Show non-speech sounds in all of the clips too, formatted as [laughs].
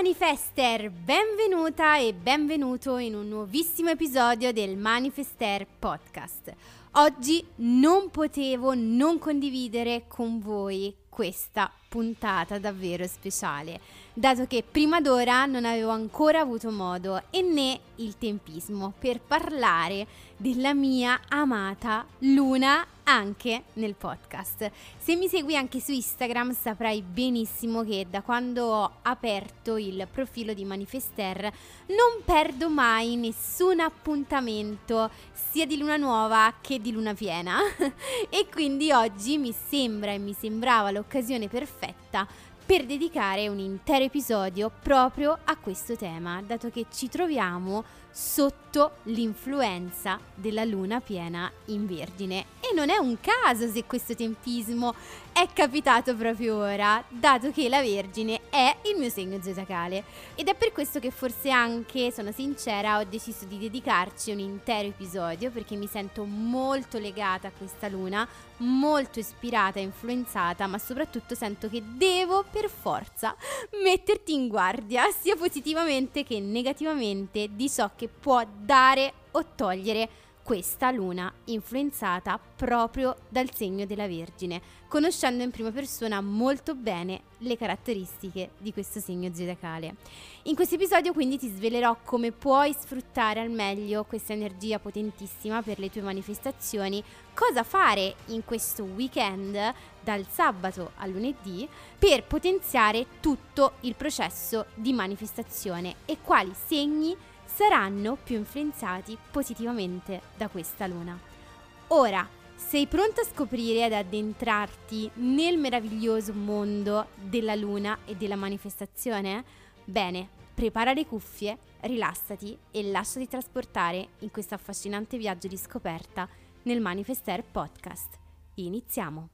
Manifester, benvenuta e benvenuto in un nuovissimo episodio del Manifester Podcast. Oggi non potevo non condividere con voi questa puntata davvero speciale, dato che prima d'ora non avevo ancora avuto modo e né il tempismo per parlare della mia amata Luna anche nel podcast. Se mi segui anche su Instagram saprai benissimo che da quando ho aperto il profilo di Manifester non perdo mai nessun appuntamento sia di luna nuova che di luna piena [laughs] e quindi oggi mi sembra e mi sembrava l'occasione perfetta per dedicare un intero episodio proprio a questo tema, dato che ci troviamo sotto l'influenza della luna piena in Vergine. E non è un caso se questo tempismo è capitato proprio ora, dato che la Vergine è il mio segno zodiacale. Ed è per questo che forse anche, sono sincera, ho deciso di dedicarci un intero episodio perché mi sento molto legata a questa luna, molto ispirata e influenzata, ma soprattutto sento che devo per forza metterti in guardia, sia positivamente che negativamente, di ciò che può dare o togliere questa luna influenzata proprio dal segno della Vergine, conoscendo in prima persona molto bene le caratteristiche di questo segno zodiacale. In questo episodio quindi ti svelerò come puoi sfruttare al meglio questa energia potentissima per le tue manifestazioni, cosa fare in questo weekend dal sabato al lunedì per potenziare tutto il processo di manifestazione e quali segni saranno più influenzati positivamente da questa luna. Ora, sei pronta a scoprire ed addentrarti nel meraviglioso mondo della luna e della manifestazione? Bene, prepara le cuffie, rilassati e lasciati trasportare in questo affascinante viaggio di scoperta nel Manifester Podcast. Iniziamo!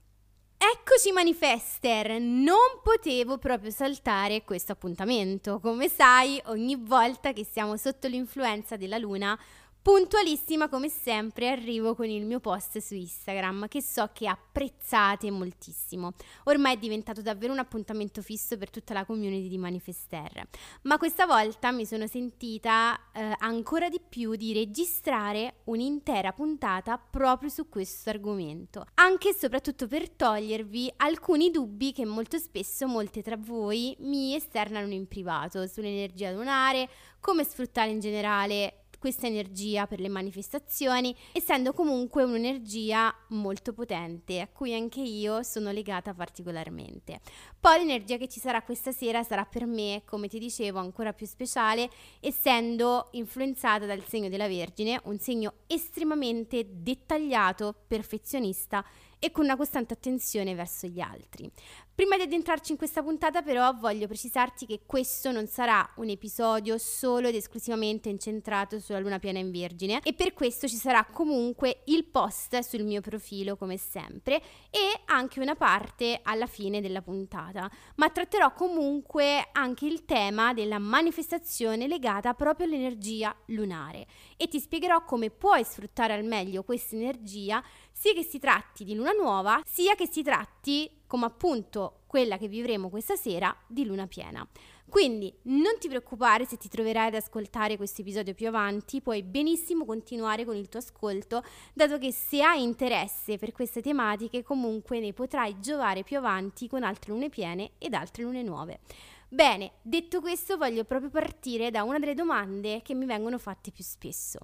Eccoci manifester, non potevo proprio saltare questo appuntamento. Come sai, ogni volta che siamo sotto l'influenza della luna Puntualissima come sempre arrivo con il mio post su Instagram che so che apprezzate moltissimo. Ormai è diventato davvero un appuntamento fisso per tutta la community di Manifester. Ma questa volta mi sono sentita eh, ancora di più di registrare un'intera puntata proprio su questo argomento. Anche e soprattutto per togliervi alcuni dubbi che molto spesso molte tra voi mi esternano in privato sull'energia lunare, come sfruttare in generale questa energia per le manifestazioni, essendo comunque un'energia molto potente a cui anche io sono legata particolarmente. Poi l'energia che ci sarà questa sera sarà per me, come ti dicevo, ancora più speciale, essendo influenzata dal segno della Vergine, un segno estremamente dettagliato, perfezionista e con una costante attenzione verso gli altri. Prima di addentrarci in questa puntata però voglio precisarti che questo non sarà un episodio solo ed esclusivamente incentrato sulla luna piena in Vergine e per questo ci sarà comunque il post sul mio profilo come sempre e anche una parte alla fine della puntata, ma tratterò comunque anche il tema della manifestazione legata proprio all'energia lunare e ti spiegherò come puoi sfruttare al meglio questa energia sia che si tratti di luna nuova sia che si tratti come appunto quella che vivremo questa sera di luna piena. Quindi non ti preoccupare se ti troverai ad ascoltare questo episodio più avanti, puoi benissimo continuare con il tuo ascolto, dato che se hai interesse per queste tematiche comunque ne potrai giovare più avanti con altre lune piene ed altre lune nuove. Bene, detto questo voglio proprio partire da una delle domande che mi vengono fatte più spesso.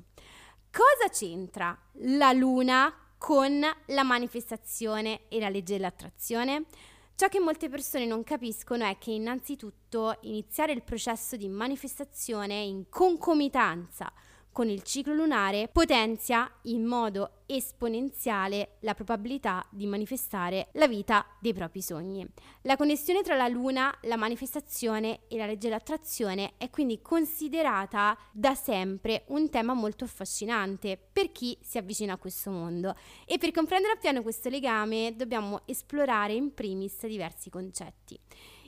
Cosa c'entra la luna con la manifestazione e la legge dell'attrazione? Ciò che molte persone non capiscono è che innanzitutto iniziare il processo di manifestazione in concomitanza con il ciclo lunare potenzia in modo esponenziale la probabilità di manifestare la vita dei propri sogni. La connessione tra la luna, la manifestazione e la legge dell'attrazione è quindi considerata da sempre un tema molto affascinante per chi si avvicina a questo mondo e per comprendere appieno questo legame dobbiamo esplorare in primis diversi concetti.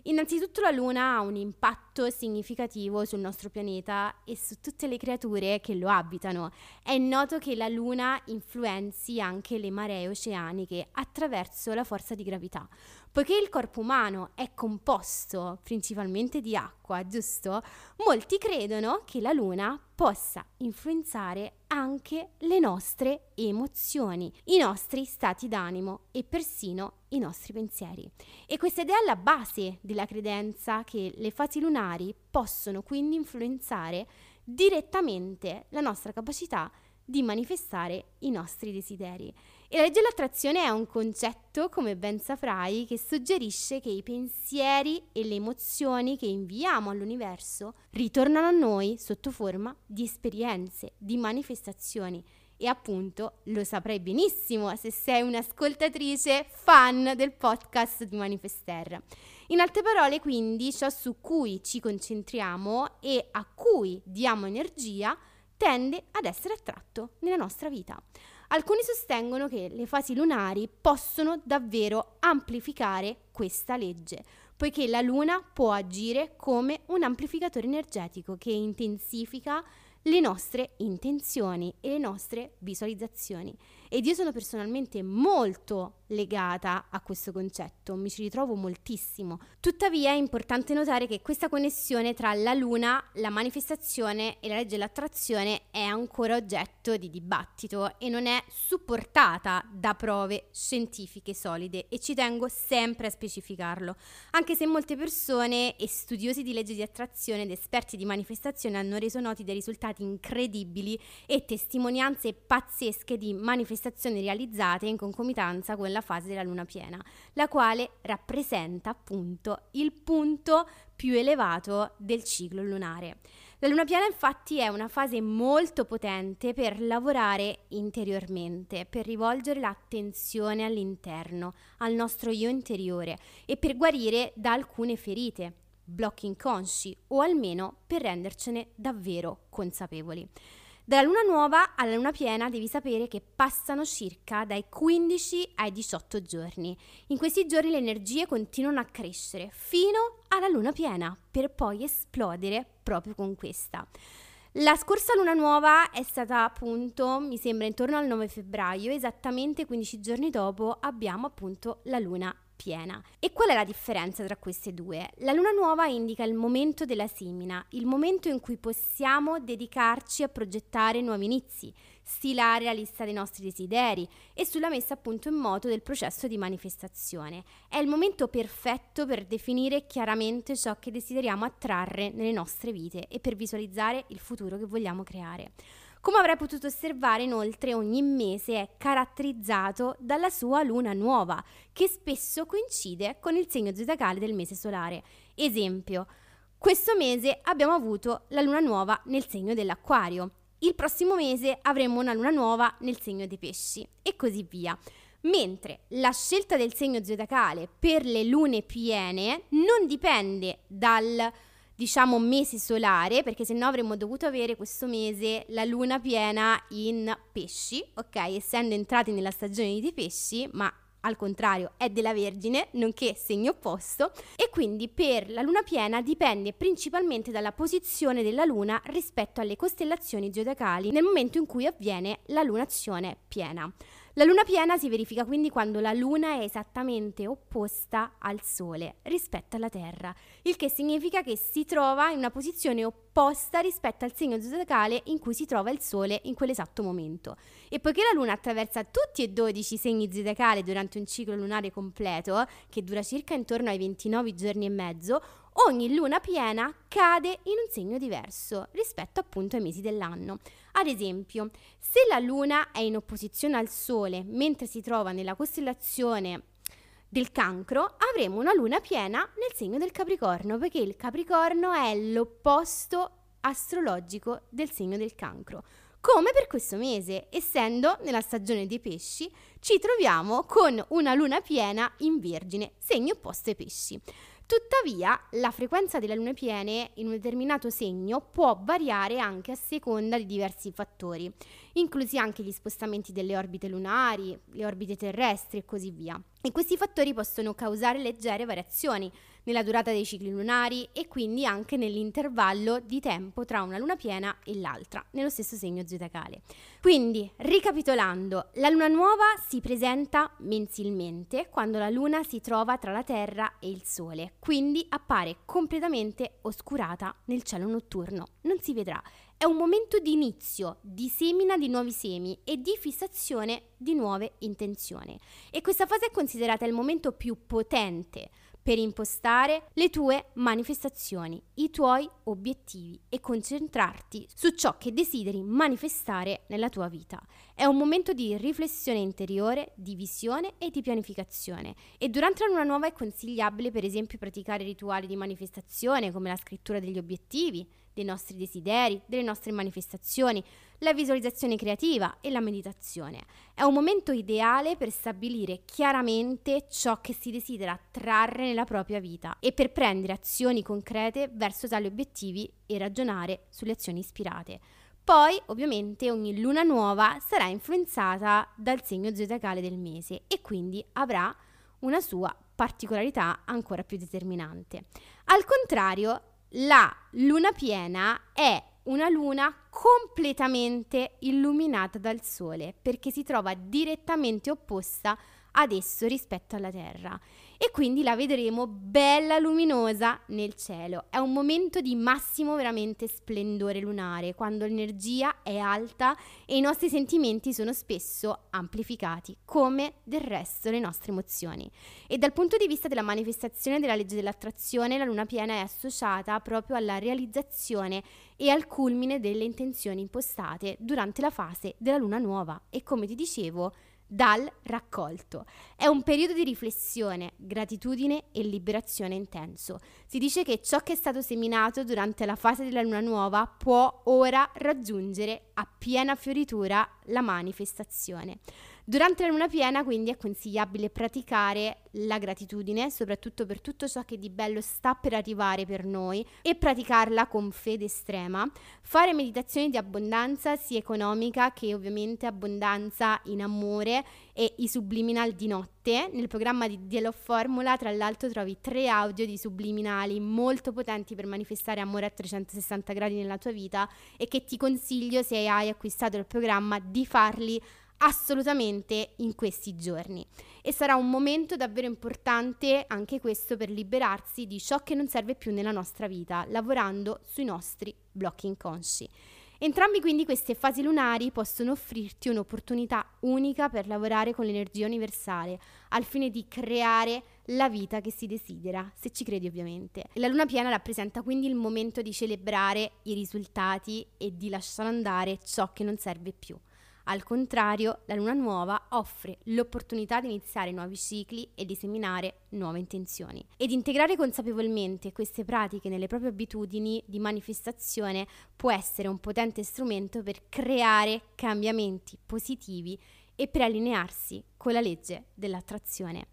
Innanzitutto la Luna ha un impatto significativo sul nostro pianeta e su tutte le creature che lo abitano. È noto che la Luna influenzi anche le maree oceaniche attraverso la forza di gravità. Poiché il corpo umano è composto principalmente di acqua, giusto? Molti credono che la luna possa influenzare anche le nostre emozioni, i nostri stati d'animo e persino i nostri pensieri. E questa idea è alla base della credenza che le fasi lunari possono quindi influenzare direttamente la nostra capacità di manifestare i nostri desideri. E la legge dell'attrazione è un concetto, come ben saprai, che suggerisce che i pensieri e le emozioni che inviamo all'universo ritornano a noi sotto forma di esperienze, di manifestazioni. E appunto lo saprai benissimo se sei un'ascoltatrice fan del podcast di Manifester. In altre parole, quindi, ciò su cui ci concentriamo e a cui diamo energia tende ad essere attratto nella nostra vita. Alcuni sostengono che le fasi lunari possono davvero amplificare questa legge, poiché la luna può agire come un amplificatore energetico che intensifica le nostre intenzioni e le nostre visualizzazioni. Ed io sono personalmente molto legata a questo concetto, mi ci ritrovo moltissimo. Tuttavia è importante notare che questa connessione tra la luna, la manifestazione e la legge dell'attrazione è ancora oggetto di dibattito e non è supportata da prove scientifiche solide e ci tengo sempre a specificarlo, anche se molte persone e studiosi di legge di attrazione ed esperti di manifestazione hanno reso noti dei risultati incredibili e testimonianze pazzesche di manifestazioni realizzate in concomitanza con la fase della luna piena, la quale rappresenta appunto il punto più elevato del ciclo lunare. La luna piena infatti è una fase molto potente per lavorare interiormente, per rivolgere l'attenzione all'interno, al nostro io interiore e per guarire da alcune ferite, blocchi inconsci o almeno per rendercene davvero consapevoli. Dalla luna nuova alla luna piena devi sapere che passano circa dai 15 ai 18 giorni. In questi giorni le energie continuano a crescere fino alla luna piena per poi esplodere proprio con questa. La scorsa luna nuova è stata appunto, mi sembra, intorno al 9 febbraio, esattamente 15 giorni dopo abbiamo appunto la luna piena. E qual è la differenza tra queste due? La luna nuova indica il momento della semina, il momento in cui possiamo dedicarci a progettare nuovi inizi, stilare la lista dei nostri desideri e sulla messa appunto in moto del processo di manifestazione. È il momento perfetto per definire chiaramente ciò che desideriamo attrarre nelle nostre vite e per visualizzare il futuro che vogliamo creare. Come avrai potuto osservare, inoltre, ogni mese è caratterizzato dalla sua luna nuova, che spesso coincide con il segno zodiacale del mese solare. Esempio, questo mese abbiamo avuto la luna nuova nel segno dell'acquario, il prossimo mese avremo una luna nuova nel segno dei pesci e così via. Mentre la scelta del segno zodiacale per le lune piene non dipende dal diciamo mese solare, perché se no avremmo dovuto avere questo mese la luna piena in pesci, ok? Essendo entrati nella stagione dei pesci, ma al contrario è della Vergine, nonché segno opposto, e quindi per la luna piena dipende principalmente dalla posizione della luna rispetto alle costellazioni zodiacali nel momento in cui avviene la lunazione piena. La luna piena si verifica quindi quando la luna è esattamente opposta al Sole rispetto alla Terra, il che significa che si trova in una posizione opposta rispetto al segno zodiacale in cui si trova il Sole in quell'esatto momento. E poiché la luna attraversa tutti e 12 i segni zodiacali durante un ciclo lunare completo, che dura circa intorno ai 29 giorni e mezzo, ogni luna piena cade in un segno diverso rispetto appunto ai mesi dell'anno. Ad esempio, se la luna è in opposizione al Sole mentre si trova nella costellazione del cancro, avremo una luna piena nel segno del Capricorno, perché il Capricorno è l'opposto astrologico del segno del cancro. Come per questo mese, essendo nella stagione dei pesci, ci troviamo con una luna piena in Vergine, segno opposto ai pesci. Tuttavia, la frequenza delle lune piene in un determinato segno può variare anche a seconda di diversi fattori, inclusi anche gli spostamenti delle orbite lunari, le orbite terrestri e così via. E questi fattori possono causare leggere variazioni nella durata dei cicli lunari e quindi anche nell'intervallo di tempo tra una luna piena e l'altra, nello stesso segno zodiacale. Quindi, ricapitolando, la luna nuova si presenta mensilmente quando la luna si trova tra la Terra e il Sole, quindi appare completamente oscurata nel cielo notturno, non si vedrà. È un momento di inizio, di semina di nuovi semi e di fissazione di nuove intenzioni. E questa fase è considerata il momento più potente per impostare le tue manifestazioni, i tuoi obiettivi e concentrarti su ciò che desideri manifestare nella tua vita. È un momento di riflessione interiore, di visione e di pianificazione e durante la luna nuova è consigliabile per esempio praticare rituali di manifestazione come la scrittura degli obiettivi, dei nostri desideri, delle nostre manifestazioni, la visualizzazione creativa e la meditazione. È un momento ideale per stabilire chiaramente ciò che si desidera trarre nella propria vita e per prendere azioni concrete verso tali obiettivi e ragionare sulle azioni ispirate. Poi, ovviamente, ogni luna nuova sarà influenzata dal segno zodiacale del mese e quindi avrà una sua particolarità ancora più determinante. Al contrario, la luna piena è una luna completamente illuminata dal sole perché si trova direttamente opposta ad esso rispetto alla Terra e quindi la vedremo bella luminosa nel cielo. È un momento di massimo veramente splendore lunare, quando l'energia è alta e i nostri sentimenti sono spesso amplificati, come del resto le nostre emozioni. E dal punto di vista della manifestazione della legge dell'attrazione, la luna piena è associata proprio alla realizzazione e al culmine delle intenzioni impostate durante la fase della luna nuova e come ti dicevo, dal raccolto. È un periodo di riflessione, gratitudine e liberazione intenso. Si dice che ciò che è stato seminato durante la fase della luna nuova può ora raggiungere a piena fioritura la manifestazione. Durante la luna piena quindi è consigliabile praticare la gratitudine, soprattutto per tutto ciò che di bello sta per arrivare per noi e praticarla con fede estrema, fare meditazioni di abbondanza sia economica che ovviamente abbondanza in amore e i subliminal di notte. Nel programma di Dielo Formula tra l'altro trovi tre audio di subliminali molto potenti per manifestare amore a 360 gradi nella tua vita e che ti consiglio se hai acquistato il programma di farli assolutamente in questi giorni e sarà un momento davvero importante anche questo per liberarsi di ciò che non serve più nella nostra vita, lavorando sui nostri blocchi inconsci. Entrambi quindi queste fasi lunari possono offrirti un'opportunità unica per lavorare con l'energia universale, al fine di creare la vita che si desidera, se ci credi ovviamente. La luna piena rappresenta quindi il momento di celebrare i risultati e di lasciare andare ciò che non serve più. Al contrario, la luna nuova offre l'opportunità di iniziare nuovi cicli e di seminare nuove intenzioni. Ed integrare consapevolmente queste pratiche nelle proprie abitudini di manifestazione può essere un potente strumento per creare cambiamenti positivi e per allinearsi con la legge dell'attrazione.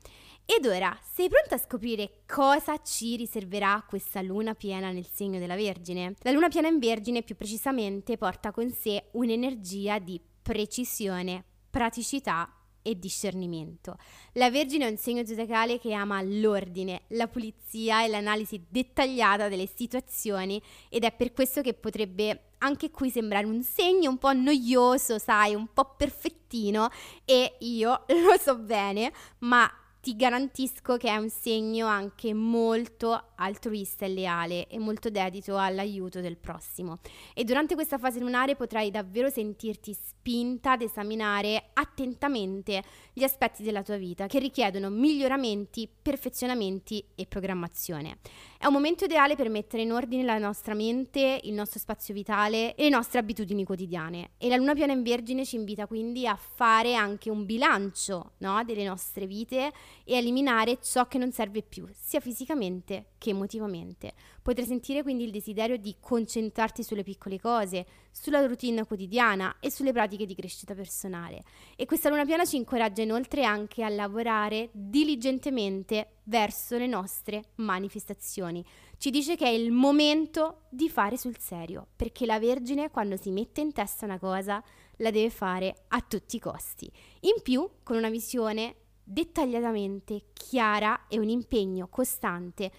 Ed ora, sei pronta a scoprire cosa ci riserverà questa luna piena nel segno della Vergine? La luna piena in Vergine più precisamente porta con sé un'energia di precisione, praticità e discernimento. La Vergine è un segno zodiacale che ama l'ordine, la pulizia e l'analisi dettagliata delle situazioni ed è per questo che potrebbe anche qui sembrare un segno un po' noioso, sai, un po' perfettino e io [laughs] lo so bene, ma ti garantisco che è un segno anche molto altruista e leale e molto dedito all'aiuto del prossimo. E durante questa fase lunare potrai davvero sentirti spinta ad esaminare attentamente gli aspetti della tua vita che richiedono miglioramenti, perfezionamenti e programmazione. È un momento ideale per mettere in ordine la nostra mente, il nostro spazio vitale e le nostre abitudini quotidiane. E la luna piena in Vergine ci invita quindi a fare anche un bilancio no, delle nostre vite e eliminare ciò che non serve più, sia fisicamente che emotivamente. Potrai sentire quindi il desiderio di concentrarti sulle piccole cose, sulla routine quotidiana e sulle pratiche di crescita personale. E questa luna piena ci incoraggia inoltre anche a lavorare diligentemente verso le nostre manifestazioni. Ci dice che è il momento di fare sul serio, perché la Vergine quando si mette in testa una cosa la deve fare a tutti i costi. In più, con una visione dettagliatamente chiara e un impegno costante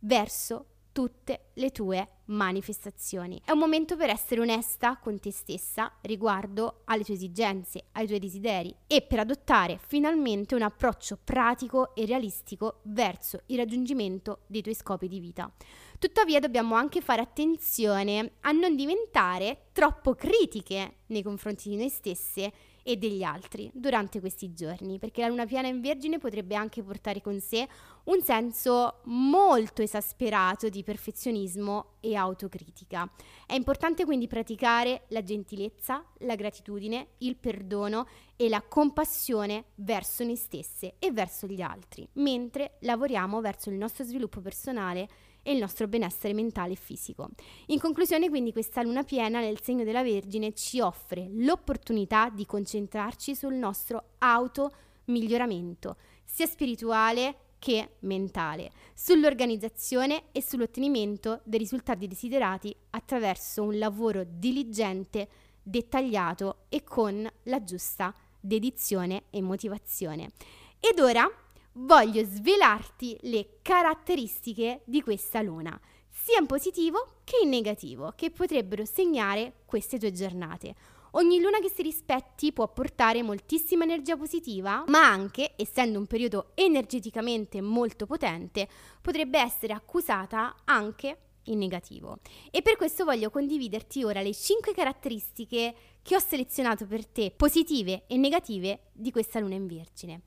verso tutte le tue manifestazioni. È un momento per essere onesta con te stessa riguardo alle tue esigenze, ai tuoi desideri e per adottare finalmente un approccio pratico e realistico verso il raggiungimento dei tuoi scopi di vita. Tuttavia dobbiamo anche fare attenzione a non diventare troppo critiche nei confronti di noi stesse e degli altri durante questi giorni, perché la luna piena in Vergine potrebbe anche portare con sé un senso molto esasperato di perfezionismo e autocritica. È importante quindi praticare la gentilezza, la gratitudine, il perdono e la compassione verso noi stesse e verso gli altri, mentre lavoriamo verso il nostro sviluppo personale e il nostro benessere mentale e fisico. In conclusione, quindi, questa luna piena nel segno della Vergine ci offre l'opportunità di concentrarci sul nostro auto miglioramento, sia spirituale che mentale, sull'organizzazione e sull'ottenimento dei risultati desiderati attraverso un lavoro diligente, dettagliato e con la giusta dedizione e motivazione. Ed ora voglio svelarti le caratteristiche di questa luna, sia in positivo che in negativo, che potrebbero segnare queste tue giornate. Ogni luna che si rispetti può portare moltissima energia positiva, ma anche, essendo un periodo energeticamente molto potente, potrebbe essere accusata anche in negativo. E per questo voglio condividerti ora le 5 caratteristiche che ho selezionato per te, positive e negative, di questa luna in Vergine.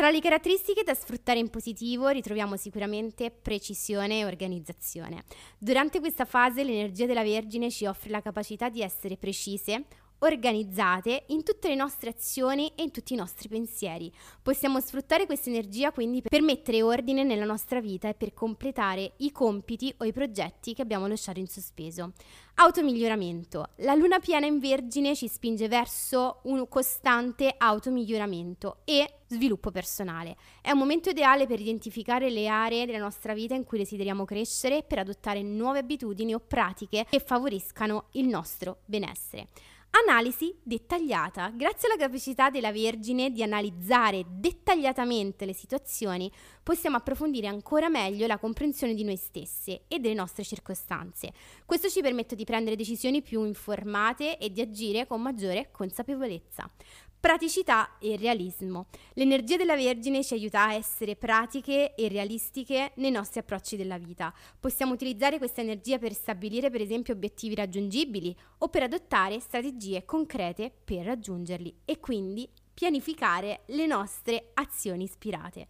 Tra le caratteristiche da sfruttare in positivo ritroviamo sicuramente precisione e organizzazione. Durante questa fase l'energia della Vergine ci offre la capacità di essere precise, organizzate in tutte le nostre azioni e in tutti i nostri pensieri. Possiamo sfruttare questa energia quindi per mettere ordine nella nostra vita e per completare i compiti o i progetti che abbiamo lasciato in sospeso. Automiglioramento. La luna piena in Vergine ci spinge verso un costante automiglioramento e sviluppo personale. È un momento ideale per identificare le aree della nostra vita in cui desideriamo crescere per adottare nuove abitudini o pratiche che favoriscano il nostro benessere. Analisi dettagliata. Grazie alla capacità della Vergine di analizzare dettagliatamente le situazioni, possiamo approfondire ancora meglio la comprensione di noi stesse e delle nostre circostanze. Questo ci permette di prendere decisioni più informate e di agire con maggiore consapevolezza. Praticità e realismo. L'energia della Vergine ci aiuta a essere pratiche e realistiche nei nostri approcci della vita. Possiamo utilizzare questa energia per stabilire per esempio obiettivi raggiungibili o per adottare strategie concrete per raggiungerli e quindi pianificare le nostre azioni ispirate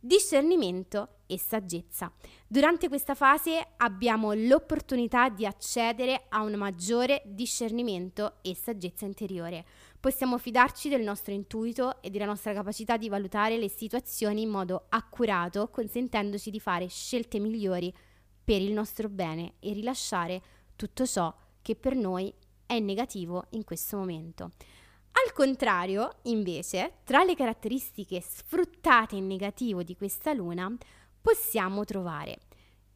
discernimento e saggezza. Durante questa fase abbiamo l'opportunità di accedere a un maggiore discernimento e saggezza interiore. Possiamo fidarci del nostro intuito e della nostra capacità di valutare le situazioni in modo accurato, consentendoci di fare scelte migliori per il nostro bene e rilasciare tutto ciò che per noi è negativo in questo momento. Al contrario, invece, tra le caratteristiche sfruttate in negativo di questa luna possiamo trovare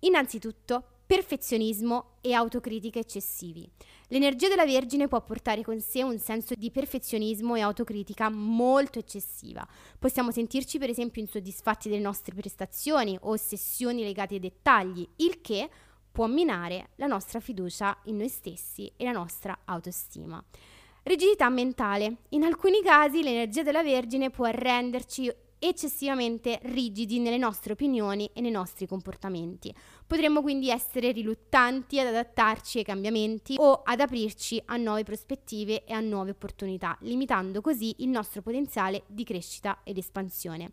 innanzitutto perfezionismo e autocritica eccessivi. L'energia della Vergine può portare con sé un senso di perfezionismo e autocritica molto eccessiva. Possiamo sentirci per esempio insoddisfatti delle nostre prestazioni o ossessioni legate ai dettagli, il che può minare la nostra fiducia in noi stessi e la nostra autostima. Rigidità mentale. In alcuni casi l'energia della Vergine può renderci eccessivamente rigidi nelle nostre opinioni e nei nostri comportamenti. Potremmo quindi essere riluttanti ad adattarci ai cambiamenti o ad aprirci a nuove prospettive e a nuove opportunità, limitando così il nostro potenziale di crescita ed espansione.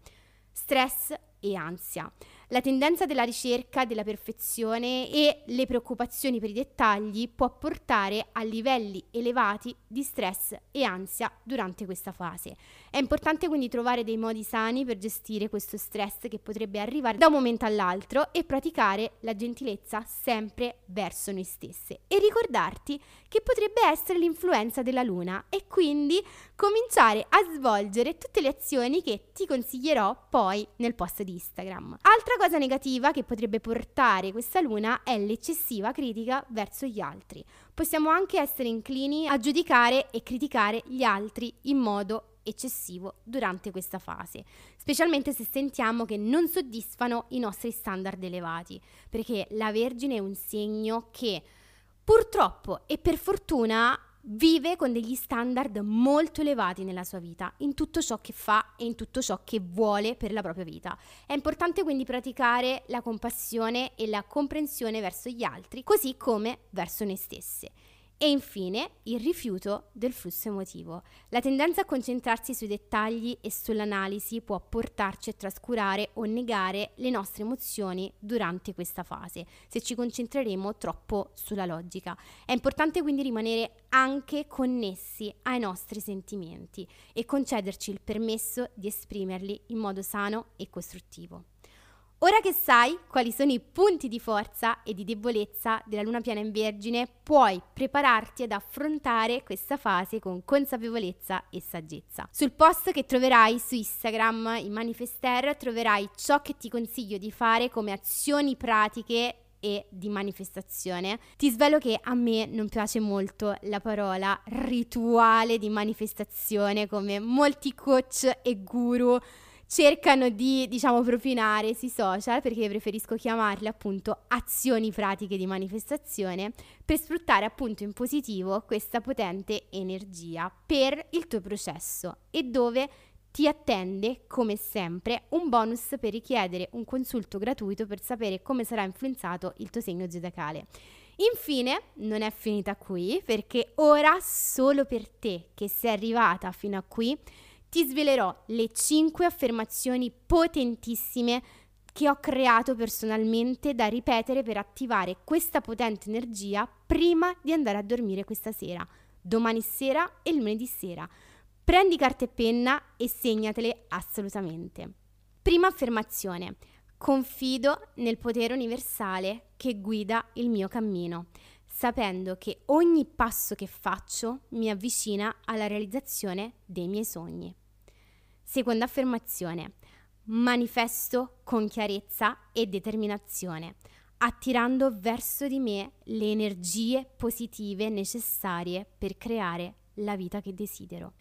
Stress e ansia. La tendenza della ricerca della perfezione e le preoccupazioni per i dettagli può portare a livelli elevati di stress e ansia durante questa fase. È importante quindi trovare dei modi sani per gestire questo stress che potrebbe arrivare da un momento all'altro e praticare la gentilezza sempre verso noi stesse e ricordarti che potrebbe essere l'influenza della luna e quindi cominciare a svolgere tutte le azioni che ti consiglierò poi nel post di Instagram. Altra cosa negativa che potrebbe portare questa luna è l'eccessiva critica verso gli altri. Possiamo anche essere inclini a giudicare e criticare gli altri in modo eccessivo durante questa fase, specialmente se sentiamo che non soddisfano i nostri standard elevati, perché la Vergine è un segno che purtroppo e per fortuna vive con degli standard molto elevati nella sua vita, in tutto ciò che fa e in tutto ciò che vuole per la propria vita. È importante quindi praticare la compassione e la comprensione verso gli altri, così come verso noi stesse. E infine il rifiuto del flusso emotivo. La tendenza a concentrarsi sui dettagli e sull'analisi può portarci a trascurare o negare le nostre emozioni durante questa fase, se ci concentreremo troppo sulla logica. È importante quindi rimanere anche connessi ai nostri sentimenti e concederci il permesso di esprimerli in modo sano e costruttivo. Ora che sai quali sono i punti di forza e di debolezza della luna piena in Vergine, puoi prepararti ad affrontare questa fase con consapevolezza e saggezza. Sul post che troverai su Instagram in Manifester troverai ciò che ti consiglio di fare come azioni pratiche e di manifestazione. Ti svelo che a me non piace molto la parola rituale di manifestazione come molti coach e guru cercano di, diciamo, propinare sui social, perché preferisco chiamarle appunto azioni pratiche di manifestazione, per sfruttare appunto in positivo questa potente energia per il tuo processo e dove ti attende, come sempre, un bonus per richiedere un consulto gratuito per sapere come sarà influenzato il tuo segno zodiacale. Infine, non è finita qui, perché ora solo per te che sei arrivata fino a qui, ti svelerò le 5 affermazioni potentissime che ho creato personalmente da ripetere per attivare questa potente energia prima di andare a dormire questa sera, domani sera e lunedì sera. Prendi carta e penna e segnatele assolutamente. Prima affermazione. Confido nel potere universale che guida il mio cammino, sapendo che ogni passo che faccio mi avvicina alla realizzazione dei miei sogni. Seconda affermazione. Manifesto con chiarezza e determinazione, attirando verso di me le energie positive necessarie per creare la vita che desidero.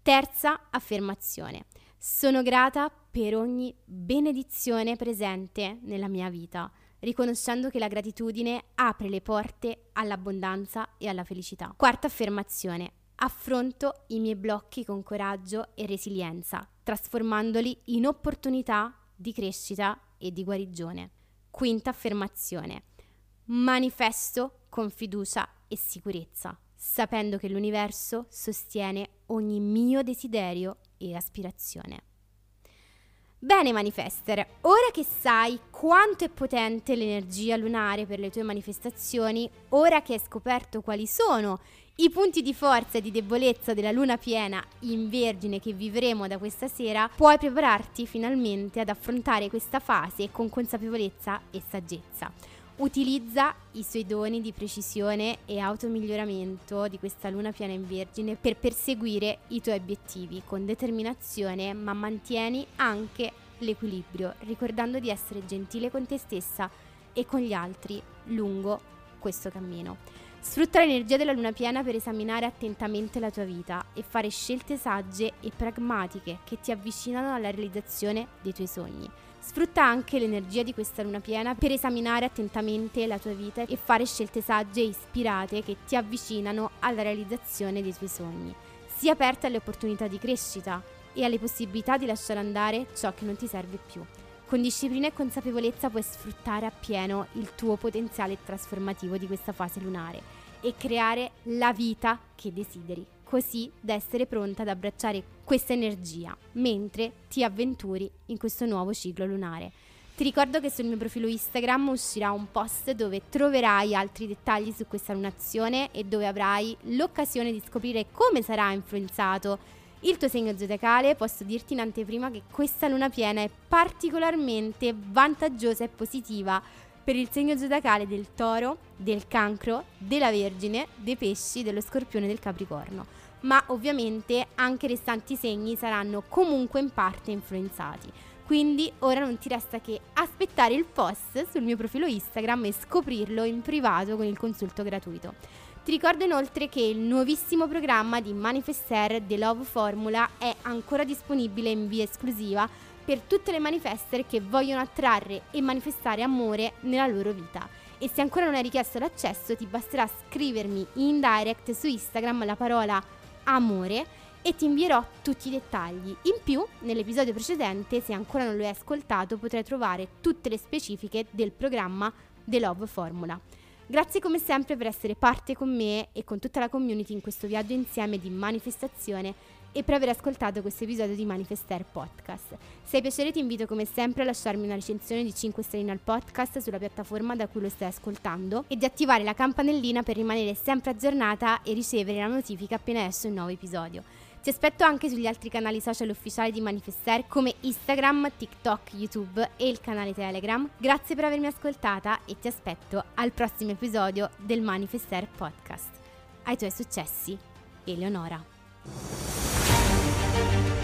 Terza affermazione. Sono grata per ogni benedizione presente nella mia vita, riconoscendo che la gratitudine apre le porte all'abbondanza e alla felicità. Quarta affermazione. Affronto i miei blocchi con coraggio e resilienza, trasformandoli in opportunità di crescita e di guarigione. Quinta affermazione. Manifesto con fiducia e sicurezza, sapendo che l'universo sostiene ogni mio desiderio e aspirazione. Bene manifester, ora che sai quanto è potente l'energia lunare per le tue manifestazioni, ora che hai scoperto quali sono i punti di forza e di debolezza della luna piena in vergine che vivremo da questa sera, puoi prepararti finalmente ad affrontare questa fase con consapevolezza e saggezza. Utilizza i suoi doni di precisione e automiglioramento di questa luna piena in vergine per perseguire i tuoi obiettivi con determinazione, ma mantieni anche l'equilibrio, ricordando di essere gentile con te stessa e con gli altri lungo questo cammino. Sfrutta l'energia della luna piena per esaminare attentamente la tua vita e fare scelte sagge e pragmatiche che ti avvicinano alla realizzazione dei tuoi sogni. Sfrutta anche l'energia di questa luna piena per esaminare attentamente la tua vita e fare scelte sagge e ispirate che ti avvicinano alla realizzazione dei tuoi sogni. Sii aperta alle opportunità di crescita e alle possibilità di lasciare andare ciò che non ti serve più. Con disciplina e consapevolezza puoi sfruttare appieno il tuo potenziale trasformativo di questa fase lunare e creare la vita che desideri, così da essere pronta ad abbracciare questa energia mentre ti avventuri in questo nuovo ciclo lunare. Ti ricordo che sul mio profilo Instagram uscirà un post dove troverai altri dettagli su questa lunazione e dove avrai l'occasione di scoprire come sarà influenzato il tuo segno zodiacale, posso dirti in anteprima che questa luna piena è particolarmente vantaggiosa e positiva per il segno zodiacale del toro, del cancro, della vergine, dei pesci, dello scorpione e del capricorno. Ma ovviamente anche i restanti segni saranno comunque in parte influenzati. Quindi ora non ti resta che aspettare il post sul mio profilo Instagram e scoprirlo in privato con il consulto gratuito. Ti ricordo inoltre che il nuovissimo programma di Manifester The Love Formula è ancora disponibile in via esclusiva per tutte le manifester che vogliono attrarre e manifestare amore nella loro vita. E se ancora non hai richiesto l'accesso ti basterà scrivermi in direct su Instagram la parola amore e ti invierò tutti i dettagli. In più, nell'episodio precedente, se ancora non lo hai ascoltato, potrai trovare tutte le specifiche del programma The Love Formula. Grazie come sempre per essere parte con me e con tutta la community in questo viaggio insieme di manifestazione e per aver ascoltato questo episodio di Manifester Podcast. Se hai piacere ti invito come sempre a lasciarmi una recensione di 5 stelline al podcast sulla piattaforma da cui lo stai ascoltando e di attivare la campanellina per rimanere sempre aggiornata e ricevere la notifica appena esce un nuovo episodio. Ti aspetto anche sugli altri canali social ufficiali di Manifester come Instagram, TikTok, YouTube e il canale Telegram. Grazie per avermi ascoltata e ti aspetto al prossimo episodio del Manifester Podcast. Ai tuoi successi, Eleonora. Bye.